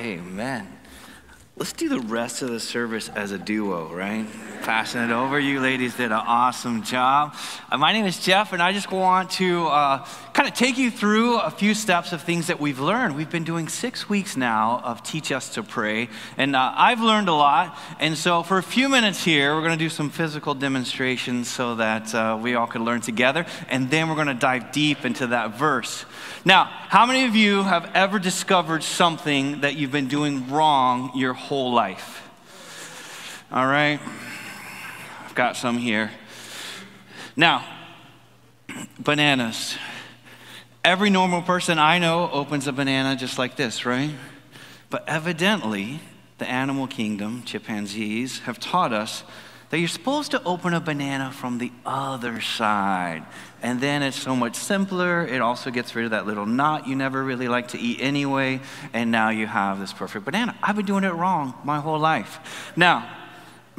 Amen. Let's do the rest of the service as a duo, right? Passing it over. You ladies did an awesome job. Uh, my name is Jeff, and I just want to uh, kind of take you through a few steps of things that we've learned. We've been doing six weeks now of Teach Us to Pray, and uh, I've learned a lot. And so, for a few minutes here, we're going to do some physical demonstrations so that uh, we all can learn together, and then we're going to dive deep into that verse. Now, how many of you have ever discovered something that you've been doing wrong your whole life? All right, I've got some here. Now, bananas. Every normal person I know opens a banana just like this, right? But evidently, the animal kingdom, chimpanzees, have taught us that you're supposed to open a banana from the other side. And then it's so much simpler. It also gets rid of that little knot you never really like to eat anyway. And now you have this perfect banana. I've been doing it wrong my whole life. Now,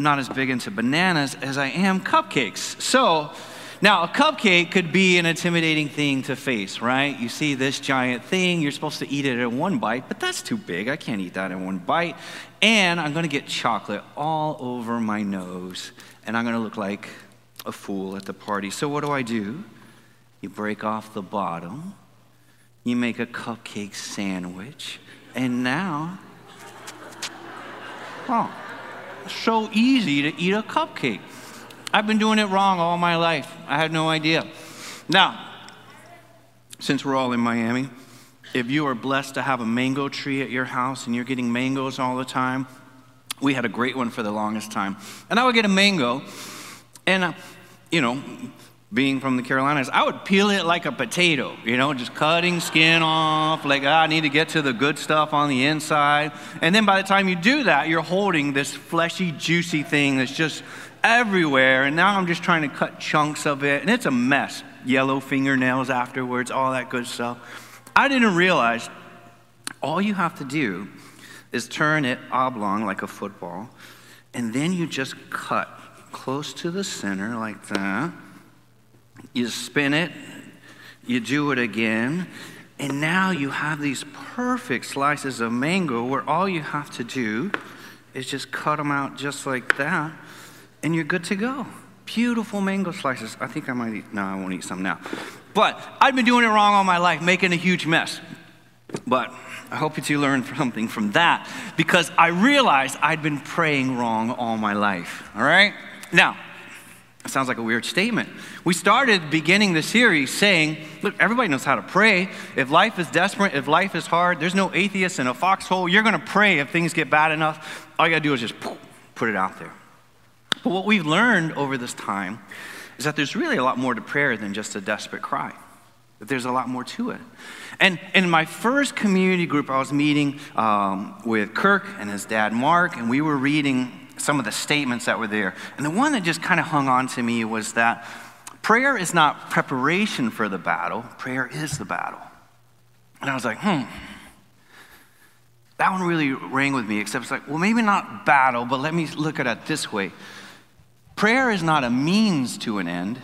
not as big into bananas as I am cupcakes. So, now, a cupcake could be an intimidating thing to face, right? You see this giant thing, you're supposed to eat it in one bite, but that's too big. I can't eat that in one bite. And I'm gonna get chocolate all over my nose, and I'm gonna look like a fool at the party. So, what do I do? You break off the bottom, you make a cupcake sandwich, and now, oh, so easy to eat a cupcake. I've been doing it wrong all my life. I had no idea. Now, since we're all in Miami, if you are blessed to have a mango tree at your house and you're getting mangoes all the time, we had a great one for the longest time. And I would get a mango, and, uh, you know, being from the Carolinas, I would peel it like a potato, you know, just cutting skin off, like, ah, I need to get to the good stuff on the inside. And then by the time you do that, you're holding this fleshy, juicy thing that's just everywhere. And now I'm just trying to cut chunks of it, and it's a mess. Yellow fingernails afterwards, all that good stuff. I didn't realize all you have to do is turn it oblong like a football, and then you just cut close to the center like that. You spin it, you do it again, and now you have these perfect slices of mango where all you have to do is just cut them out just like that and you're good to go. Beautiful mango slices. I think I might eat, no, I won't eat some now. But I've been doing it wrong all my life, making a huge mess. But I hope that you learned something from that because I realized I'd been praying wrong all my life. All right? Now, it sounds like a weird statement. We started beginning the series saying, look, everybody knows how to pray. If life is desperate, if life is hard, there's no atheist in a foxhole. You're going to pray if things get bad enough. All you got to do is just put it out there. But what we've learned over this time is that there's really a lot more to prayer than just a desperate cry. That there's a lot more to it. And in my first community group, I was meeting um, with Kirk and his dad Mark, and we were reading some of the statements that were there. And the one that just kind of hung on to me was that prayer is not preparation for the battle, prayer is the battle. And I was like, hmm, that one really rang with me, except it's like, well, maybe not battle, but let me look at it this way. Prayer is not a means to an end,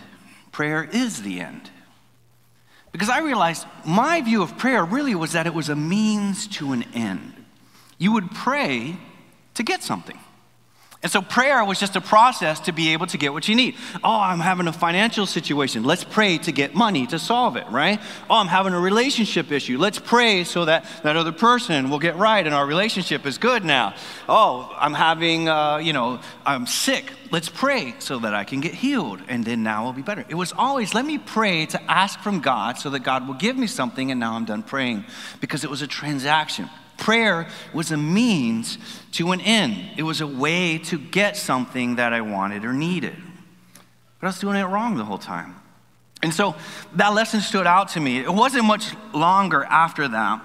prayer is the end. Because I realized my view of prayer really was that it was a means to an end. You would pray to get something. And so prayer was just a process to be able to get what you need. Oh, I'm having a financial situation. Let's pray to get money to solve it, right? Oh, I'm having a relationship issue. Let's pray so that that other person will get right and our relationship is good now. Oh, I'm having, uh, you know, I'm sick. Let's pray so that I can get healed and then now I'll be better. It was always, let me pray to ask from God so that God will give me something and now I'm done praying because it was a transaction. Prayer was a means to an end, it was a way to get something that I wanted or needed. But I was doing it wrong the whole time. And so that lesson stood out to me. It wasn't much longer after that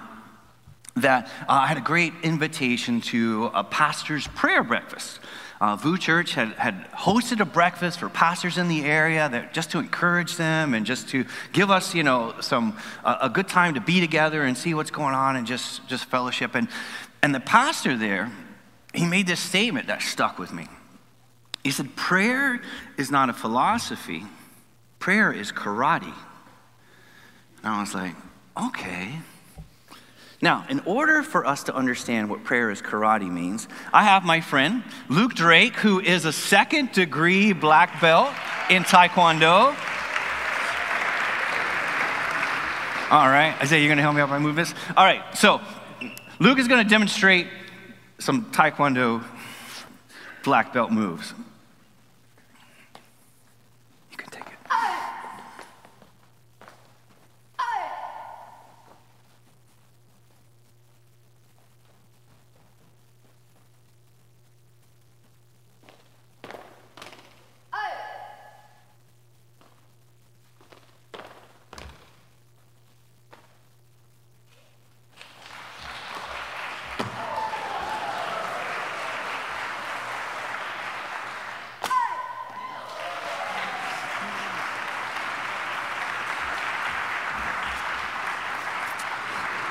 that uh, I had a great invitation to a pastor's prayer breakfast uh, VOUS Church had, had hosted a breakfast for pastors in the area that just to encourage them and just to give us, you know, some uh, a good time to be together and see what's going on and just just fellowship. And and the pastor there, he made this statement that stuck with me. He said, "Prayer is not a philosophy. Prayer is karate." And I was like, "Okay." Now, in order for us to understand what prayer is karate means, I have my friend Luke Drake, who is a second degree black belt in Taekwondo. All right, Isaiah, you're gonna help me out by move this? All right, so Luke is gonna demonstrate some Taekwondo black belt moves.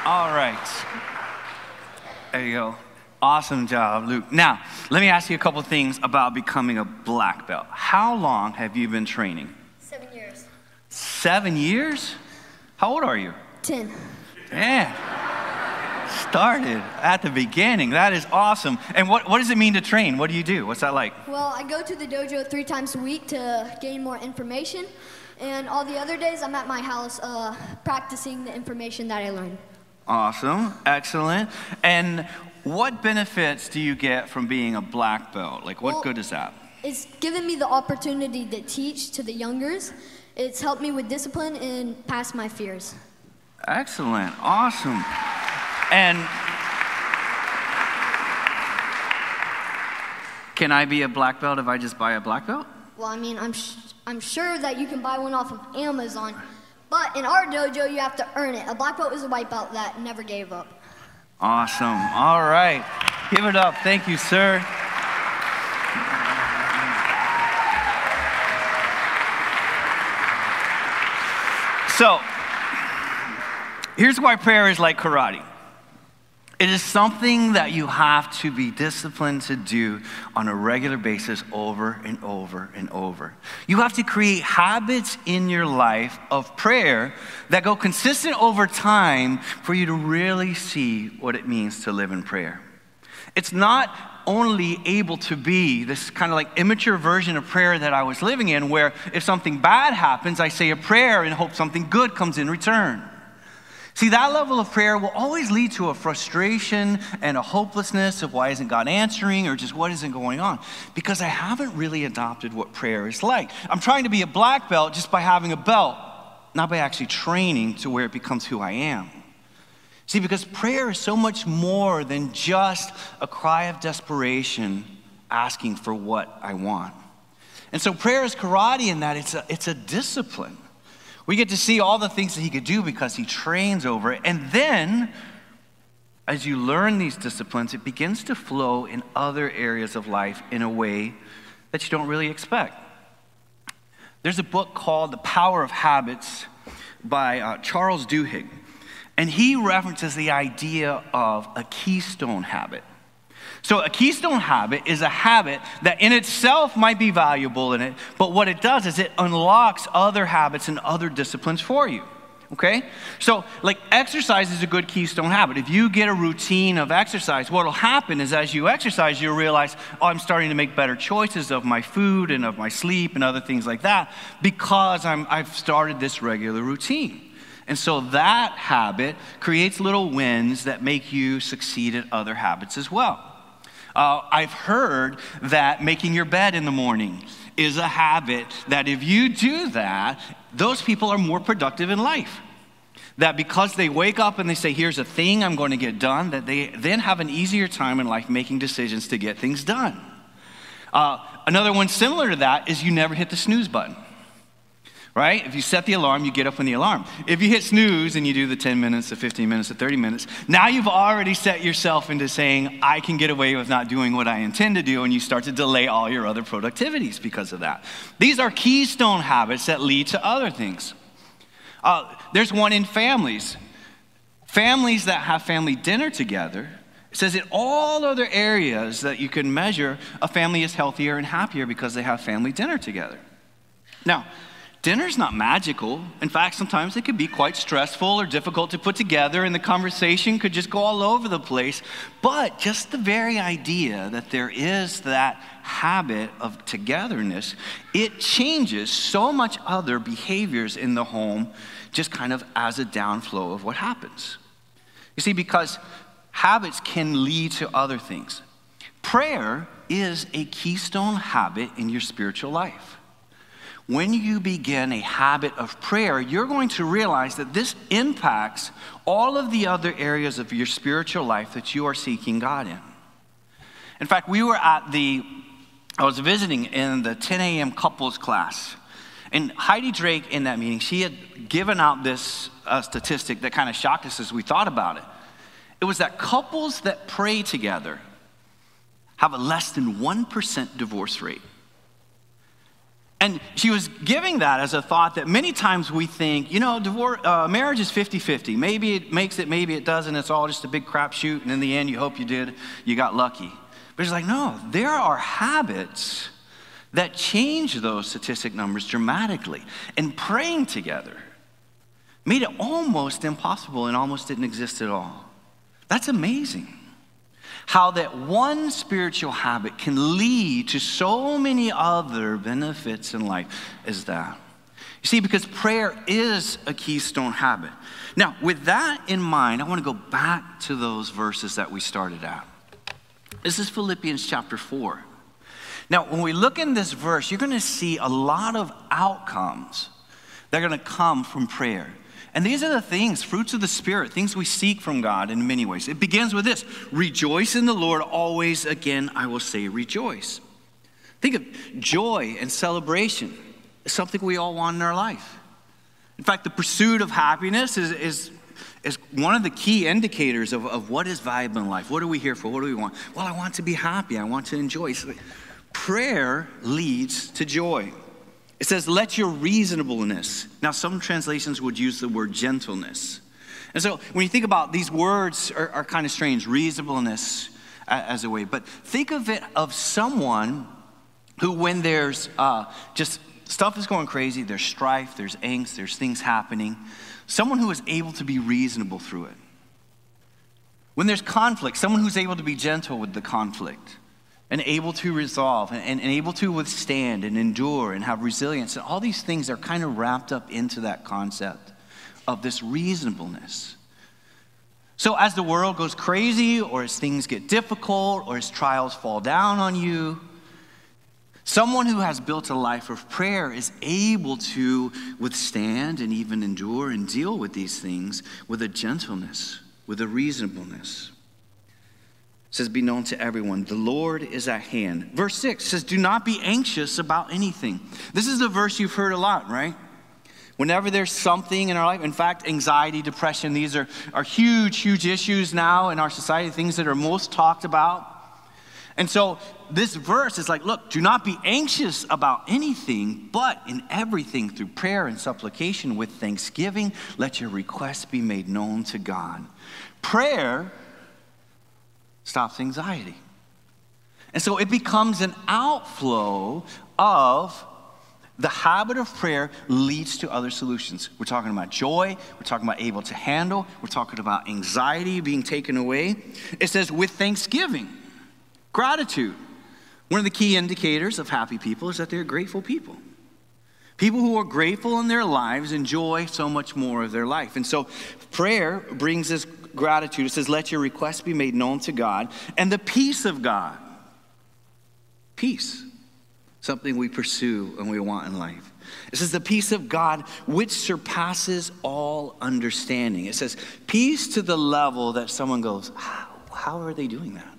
All right. There you go. Awesome job, Luke. Now, let me ask you a couple things about becoming a black belt. How long have you been training? Seven years. Seven years? How old are you? Ten. Man, started at the beginning. That is awesome. And what, what does it mean to train? What do you do? What's that like? Well, I go to the dojo three times a week to gain more information. And all the other days, I'm at my house uh, practicing the information that I learned. Awesome, excellent. And what benefits do you get from being a black belt? Like, what Well- good is that? It's given me the opportunity to teach to the youngers. It's helped me with discipline and past my fears. Excellent, awesome. And can I be a black belt if I just buy a black belt? Well, I mean, I'm, sh- I'm sure that you can buy one off of Amazon, but in our dojo, you have to earn it. A black belt is a white belt that never gave up. Awesome. All right. Give it up. Thank you, sir. So, here's why prayer is like karate. It is something that you have to be disciplined to do on a regular basis over and over and over. You have to create habits in your life of prayer that go consistent over time for you to really see what it means to live in prayer. It's not only able to be this kind of like immature version of prayer that I was living in, where if something bad happens, I say a prayer and hope something good comes in return. See, that level of prayer will always lead to a frustration and a hopelessness of why isn't God answering or just what isn't going on because I haven't really adopted what prayer is like. I'm trying to be a black belt just by having a belt, not by actually training to where it becomes who I am. See, because prayer is so much more than just a cry of desperation asking for what I want. And so prayer is karate in that it's a, it's a discipline. We get to see all the things that he could do because he trains over it. And then, as you learn these disciplines, it begins to flow in other areas of life in a way that you don't really expect. There's a book called The Power of Habits by uh, Charles Duhigg, and he references the idea of a keystone habit. So, a keystone habit is a habit that in itself might be valuable in it, but what it does is it unlocks other habits and other disciplines for you. Okay? So, like exercise is a good keystone habit. If you get a routine of exercise, what will happen is as you exercise, you'll realize, oh, I'm starting to make better choices of my food and of my sleep and other things like that because I'm, I've started this regular routine. And so that habit creates little wins that make you succeed at other habits as well. Uh, I've heard that making your bed in the morning is a habit that if you do that, those people are more productive in life. That because they wake up and they say, here's a thing I'm going to get done, that they then have an easier time in life making decisions to get things done. Uh, another one similar to that is you never hit the snooze button right? If you set the alarm, you get up when the alarm. If you hit snooze and you do the 10 minutes, the 15 minutes, the 30 minutes, now you've already set yourself into saying, I can get away with not doing what I intend to do, and you start to delay all your other productivities because of that. These are keystone habits that lead to other things. Uh, there's one in families. Families that have family dinner together, it says in all other areas that you can measure, a family is healthier and happier because they have family dinner together. Now, Dinner's not magical. In fact, sometimes it could be quite stressful or difficult to put together, and the conversation could just go all over the place. But just the very idea that there is that habit of togetherness, it changes so much other behaviors in the home, just kind of as a downflow of what happens. You see, because habits can lead to other things. Prayer is a keystone habit in your spiritual life when you begin a habit of prayer, you're going to realize that this impacts all of the other areas of your spiritual life that you are seeking God in. In fact, we were at the, I was visiting in the 10 a.m. couples class. And Heidi Drake, in that meeting, she had given out this uh, statistic that kind of shocked us as we thought about it. It was that couples that pray together have a less than 1% divorce rate. And she was giving that as a thought that many times we think, you know, divorce, uh, marriage is 50 50. Maybe it makes it, maybe it doesn't. It's all just a big crapshoot. And in the end, you hope you did, you got lucky. But it's like, no, there are habits that change those statistic numbers dramatically. And praying together made it almost impossible and almost didn't exist at all. That's amazing how that one spiritual habit can lead to so many other benefits in life is that. You see, because prayer is a keystone habit. Now, with that in mind, I want to go back to those verses that we started at. This is Philippians chapter 4. Now, when we look in this verse, you're going to see a lot of outcomes that are going to come from prayer. And these are the things, fruits of the Spirit, things we seek from God in many ways. It begins with this Rejoice in the Lord always. Again, I will say rejoice. Think of joy and celebration as something we all want in our life. In fact, the pursuit of happiness is, is, is one of the key indicators of, of what is valuable in life. What are we here for? What do we want? Well, I want to be happy, I want to enjoy. So prayer leads to joy. It says, let your reasonableness. Now, some translations would use the word gentleness. And so when you think about these words are, are kind of strange, reasonableness as a way, but think of it of someone who, when there's uh, just stuff is going crazy, there's strife, there's angst, there's things happening, someone who is able to be reasonable through it. When there's conflict, someone who's able to be gentle with the conflict and able to resolve and, and, able to withstand and endure and have resilience. And all these things are kind of wrapped up into that concept of this reasonableness. So, as the world goes crazy, or as things get difficult, or as trials fall down on you, someone who has built a life of prayer is able to withstand and even endure and deal with these things with a gentleness, with a reasonableness says, Be known to everyone. The Lord is at hand. Verse 6 says, Do not be anxious about anything. This is a verse you've heard a lot, right? Whenever there's something in our life, in fact, anxiety, depression, these are, are huge, huge issues now in our society, things that are most talked about. And so this verse is like, look, do not be anxious about anything, but in everything through prayer and supplication with thanksgiving, let your requests be made known to God. Prayer stops anxiety. And so it becomes an outflow of the habit of prayer leads to other solutions. We're talking about joy, we're talking about able to handle, we're talking about anxiety being taken away. It says with thanksgiving, gratitude. One of the key indicators of happy people is that they're grateful people. People who are grateful in their lives enjoy so much more of their life. And so prayer brings us gratitude. It says, Let your requests be made known to God, and the peace of God. Peace, something we pursue and we want in life. It says, The peace of God, which surpasses all understanding. It says, Peace to the level that someone goes, How, how are they doing that?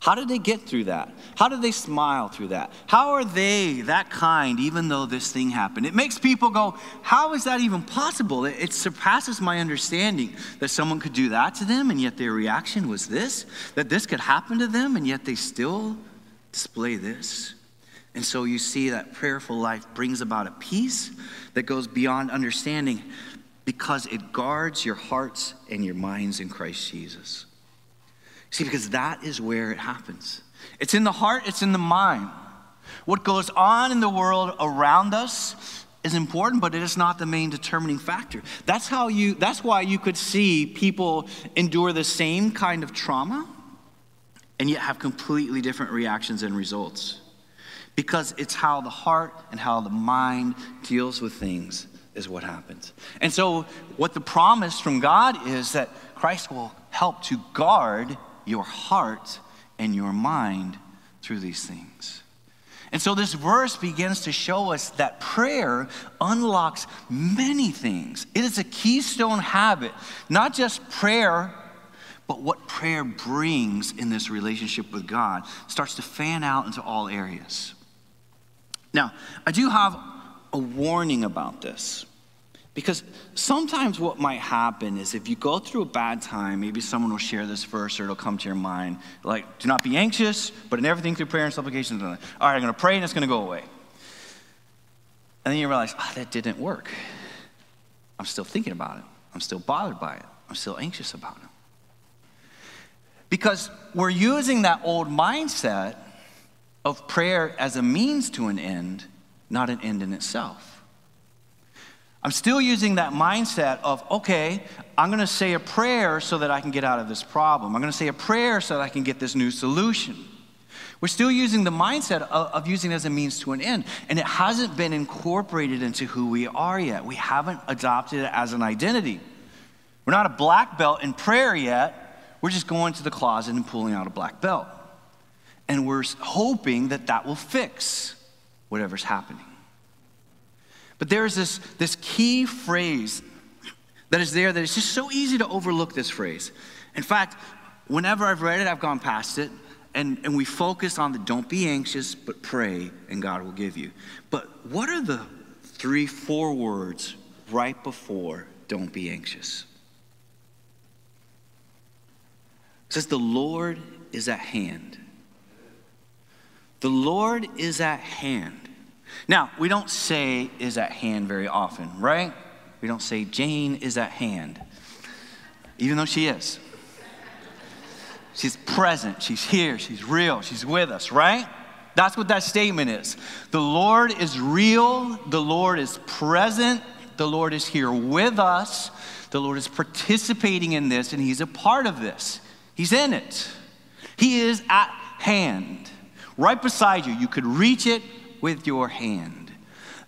How did they get through that? How did they smile through that? How are they that kind even though this thing happened? It makes people go, How is that even possible? It, it, surpasses my understanding that someone could do that to them and yet their reaction was this, that this could happen to them and yet they still display this. And so you see that prayerful life brings about a peace that goes beyond understanding because it guards your hearts and your minds in Christ Jesus. See, because that is where it happens. It's in the heart, it's in the mind. What goes on in the world around us is important, but it is not the main determining factor. That's how you that's why you could see people endure the same kind of trauma and yet have completely different reactions and results. Because it's how the heart and how the mind deals with things is what happens. And so what the promise from God is that Christ will help to guard your heart and your mind through these things. And so this verse begins to show us that prayer unlocks many things. It is a keystone habit, not just prayer, but what prayer brings in this relationship with God starts to fan out into all areas. Now, I do have a warning about this. Because sometimes what might happen is if you go through a bad time, maybe someone will share this verse or it'll come to your mind, like, do not be anxious, but in everything through prayer and supplication. All right, I'm going to pray and it's going to go away. And then you realize, oh, that didn't work. I'm still thinking about it. I'm still bothered by it. I'm still anxious about it. Because we're using that old mindset of prayer as a means to an end, not an end in itself. I'm still using that mindset of, okay, I'm going to say a prayer so that I can get out of this problem. I'm going to say a prayer so that I can get this new solution. We're still using the mindset of, of, using it as a means to an end, and it hasn't been incorporated into who we are yet. We haven't adopted it as an identity. We're not a black belt in prayer yet. We're just going to the closet and pulling out a black belt. And we're hoping that that will fix whatever's happening. But there is this, this key phrase that is there that it's just so easy to overlook this phrase. In fact, whenever I've read it, I've gone past it, and, and we focus on the don't be anxious, but pray, and God will give you. But what are the three, four words right before don't be anxious? It says, The Lord is at hand. The Lord is at hand. Now, we don't say is at hand very often, right? We don't say Jane is at hand, even though she is. She's present, she's here, she's real, she's with us, right? That's what that statement is. The Lord is real, the Lord is present, the Lord is here with us, the Lord is participating in this, and He's a part of this. He's in it. He is at hand, right beside you. You could reach it, with your hand.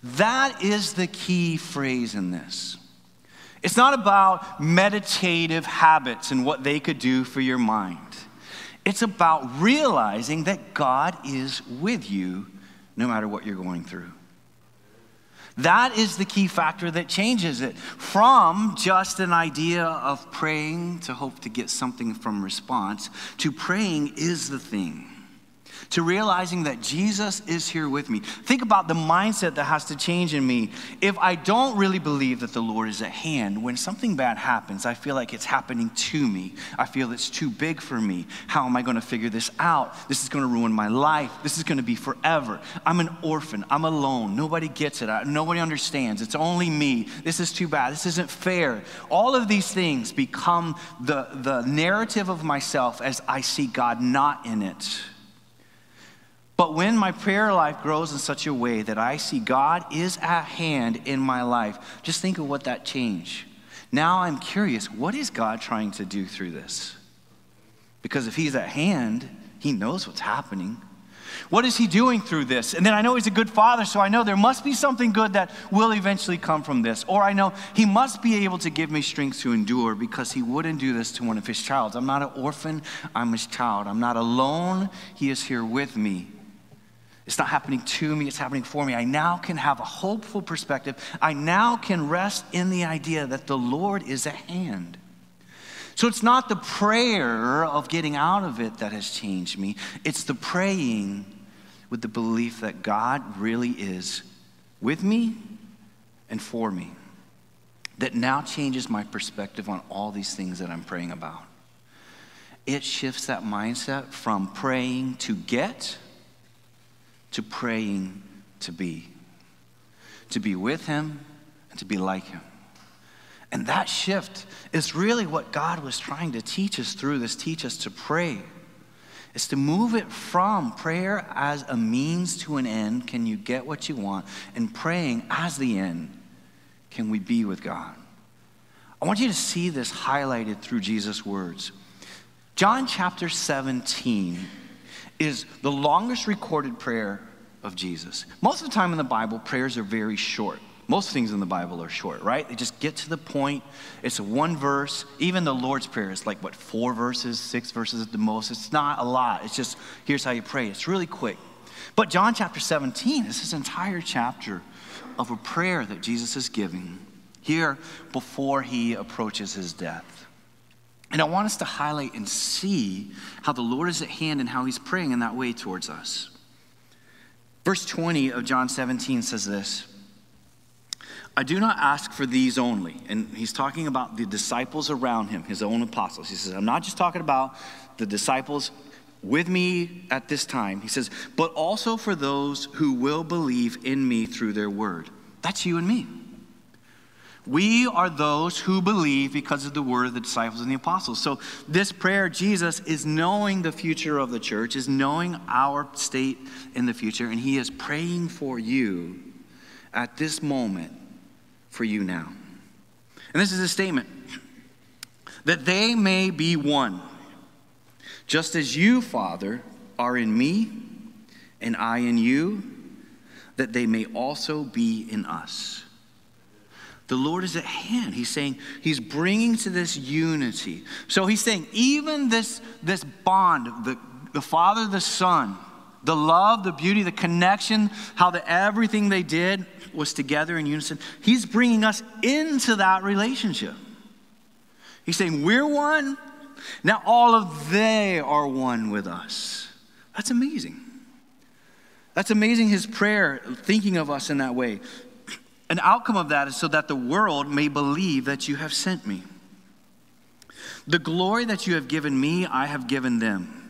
That is the key phrase in this. It's not about meditative habits and what they could do for your mind. It's about realizing that God is with you no matter what you're going through. That is the key factor that changes it from just an idea of praying to hope to get something from response to praying is the thing to realizing that Jesus is here with me. Think about the mindset that has to change in me. If I don't really believe that the Lord is at hand, when something bad happens, I feel like it's happening to me. I feel it's too big for me. How am I going to figure this out? This is going to ruin my life. This is going to be forever. I'm an orphan. I'm alone. Nobody gets it. Nobody understands. It's only me. This is too bad. This isn't fair. All of these things become the, the narrative of myself as I see God not in it. But when my prayer life grows in such a way that I see God is at hand in my life, just think of what that change. Now I'm curious, what is God trying to do through this? Because if He's at hand, He knows what's happening. What is He doing through this? And then I know He's a good Father, so I know there must be something good that will eventually come from this. Or I know He must be able to give me strength to endure because He wouldn't do this to one of His child. I'm not an orphan, I'm His child. I'm not alone, He is here with me. It's not happening to me, it's happening for me. I now can have a hopeful perspective. I now can rest in the idea that the Lord is at hand. So it's not the prayer of getting out of it that has changed me, it's the praying with the belief that God really is with me and for me that now changes my perspective on all these things that I'm praying about. It shifts that mindset from praying to get to praying to be, to be with Him and to be like Him. And that shift is really what God was trying to teach us through this teach us to pray. It's to move it from prayer as a means to an end. Can you get what you want? And praying as the end. Can we be with God? I want you to see this highlighted through Jesus' words. John chapter 17 is the longest recorded prayer of Jesus. Most of the time in the Bible, prayers are very short. Most things in the Bible are short, right? They just get to the point. It's one verse. Even the Lord's Prayer is like, what, four verses, six verses at the most. It's not a lot. It's just, here's how you pray. It's really quick. But John chapter 17 is this entire chapter of a prayer that Jesus is giving here before he approaches his death. And I want us to highlight and see how the Lord is at hand and how he's praying in that way towards us. Verse 20 of John 17 says this I do not ask for these only. And he's talking about the disciples around him, his own apostles. He says, I'm not just talking about the disciples with me at this time. He says, but also for those who will believe in me through their word. That's you and me. We are those who believe because of the word of the disciples and the apostles. So, this prayer, Jesus is knowing the future of the church, is knowing our state in the future, and he is praying for you at this moment for you now. And this is a statement that they may be one, just as you, Father, are in me, and I in you, that they may also be in us. The Lord is at hand. He's saying, He's bringing to this unity. So He's saying, even this, this bond, the, the Father, the Son, the love, the beauty, the connection, how the, everything they did was together in unison. He's bringing us into that relationship. He's saying, We're one. Now all of they are one with us. That's amazing. That's amazing, his prayer, thinking of us in that way. An outcome of that is so that the world may believe that you have sent me. The glory that you have given me, I have given them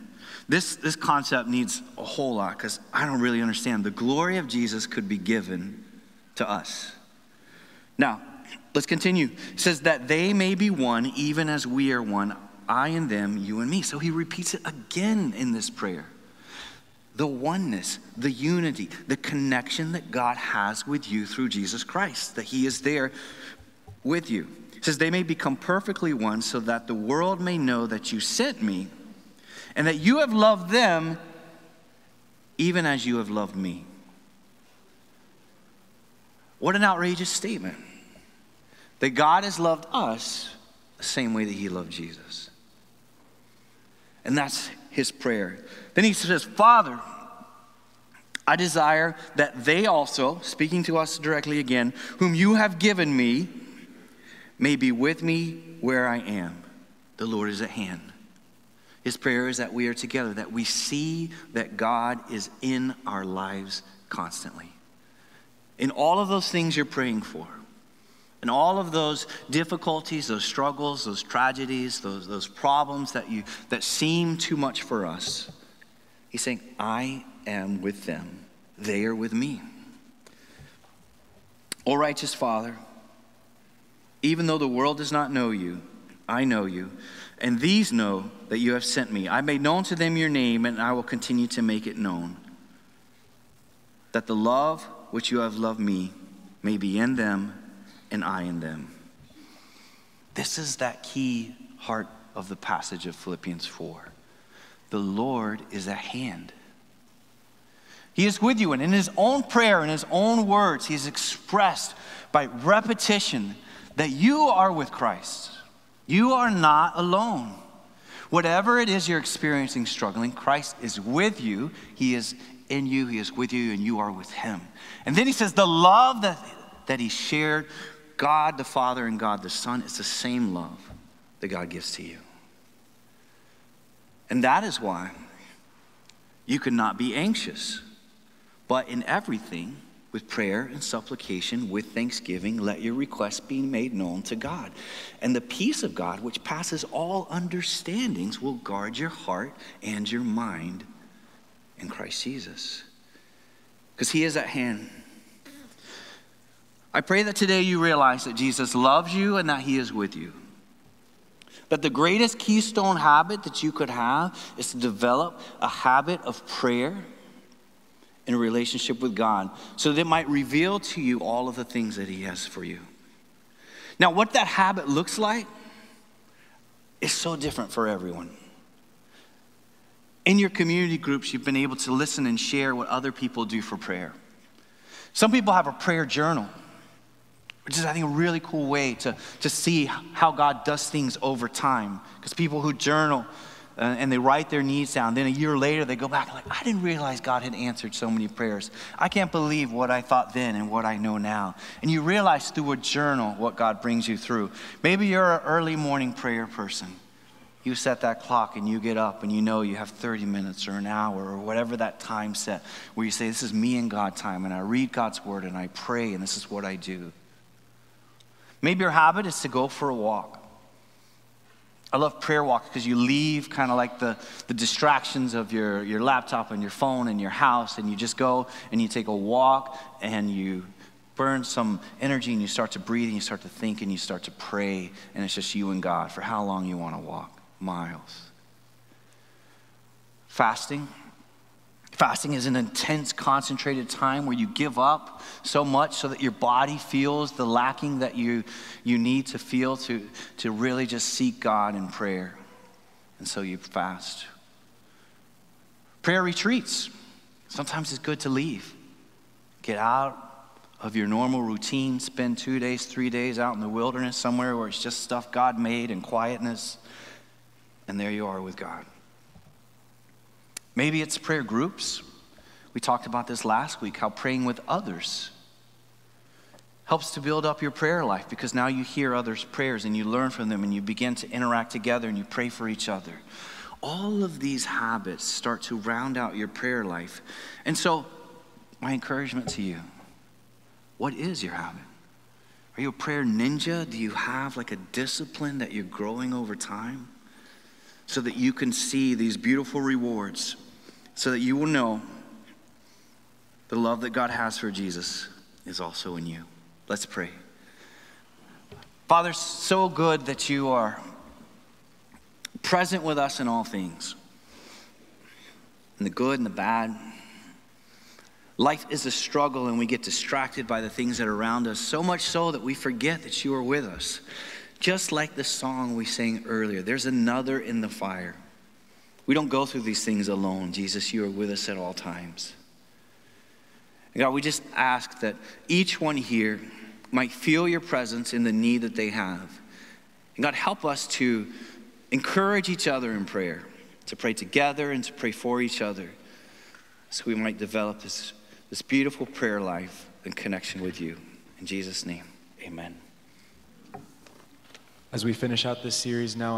this, this concept needs a whole lot because I don't really understand. The glory of Jesus could be given to us. Now, let's continue. It says that they may be one, even as we are one, I and them, you and me. So he repeats it again in this prayer. The oneness, the unity, the connection that God has with you through Jesus Christ, that he is there with you. It says, they may become perfectly one so that the world may know that you sent me and that you have loved them even as you have loved me. What an outrageous statement. That God has loved us the same way that he loved Jesus. And that's his prayer. Then he says, Father, I desire that they also, speaking to us directly again, whom you have given me, may be with me where I am. The Lord is at hand. His prayer is that we are together, that we see that God is in our lives constantly. In all of those things you're praying for, in all of those difficulties, those struggles, those tragedies, those, those problems that, you, that seem too much for us, he's saying, I am with them. They are with me. O righteous Father, even though the world does not know you, I know you and these know that you have sent me. I made known to them your name, and I will continue to make it known. That the love which you have loved me may be in them, and I in them. This is that key heart of the passage of Philippians 4. The Lord is at hand. He is with you, and in his own prayer, in his own words, he has expressed by repetition that you are with Christ. You are not alone. Whatever it is you're experiencing, struggling, Christ is with you. He is in you, He is with you, and you are with Him. And then He says, the love that, that He shared, God the Father and God the Son, is the same love that God gives to you. And that is why you cannot be anxious, but in everything, with prayer and supplication, with thanksgiving, let your requests be made known to God. And the peace of God, which passes all understandings, will guard your heart and your mind in Christ Jesus. Because He is at hand. I pray that today you realize that Jesus loves you and that He is with you. that the greatest keystone habit that you could have is to develop a habit of prayer in a relationship with God so that it might reveal to you all of the things that He has for you. Now, what that habit looks like is so different for everyone. In your community groups, you've been able to listen and share what other people do for prayer. Some people have a prayer journal, which is, I think, a really cool way to, to see how God does things over time. Because people who journal, uh, and they write their needs down. Then a year later, they go back and like, I didn't realize God had answered so many prayers. I can't believe what I thought then and what I know now. And you realize through a journal what God brings you through. Maybe you're an early morning prayer person. You set that clock and you get up and you know you have 30 minutes or an hour or whatever that time set where you say, This is me and God time, and I read God's word and I pray, and this is what I do. Maybe your habit is to go for a walk. I love prayer walk because you leave kind of like the, the distractions of your, your laptop and your phone and your house, and you just go and you take a walk and you burn some energy and you start to breathe and you start to think and you start to pray, and it's just you and God for how long you want to walk miles. Fasting Fasting is an intense, concentrated time where you give up so much so that your body feels the lacking that you, you need to feel to, to really just seek God in prayer. And so you fast. Prayer retreats. Sometimes it's good to leave. Get out of your normal routine, spend two days, three days out in the wilderness somewhere where it's just stuff God made and quietness, and there you are with God. Maybe it's prayer groups. We talked about this last week how praying with others helps to build up your prayer life because now you hear others' prayers and you learn from them and you begin to interact together and you pray for each other. All of these habits start to round out your prayer life. And so, my encouragement to you what is your habit? Are you a prayer ninja? Do you have like a discipline that you're growing over time so that you can see these beautiful rewards? so that you will know the love that God has for Jesus is also in you. Let's pray. Father, so good that you are present with us in all things, in the good and the bad. Life is a struggle, and we get distracted by the things that are around us, so much so that we forget that you are with us. Just like the song we sang earlier, there's another in the fire. We don't go through these things alone. Jesus, you are with us at all times. God, we just ask that each one here might feel your presence in the need that they have. And God, help us to encourage each other in prayer, to pray together and to pray for each other, so we might develop this, this beautiful prayer life and connection with you. In Jesus' name, amen. As we finish out this series now,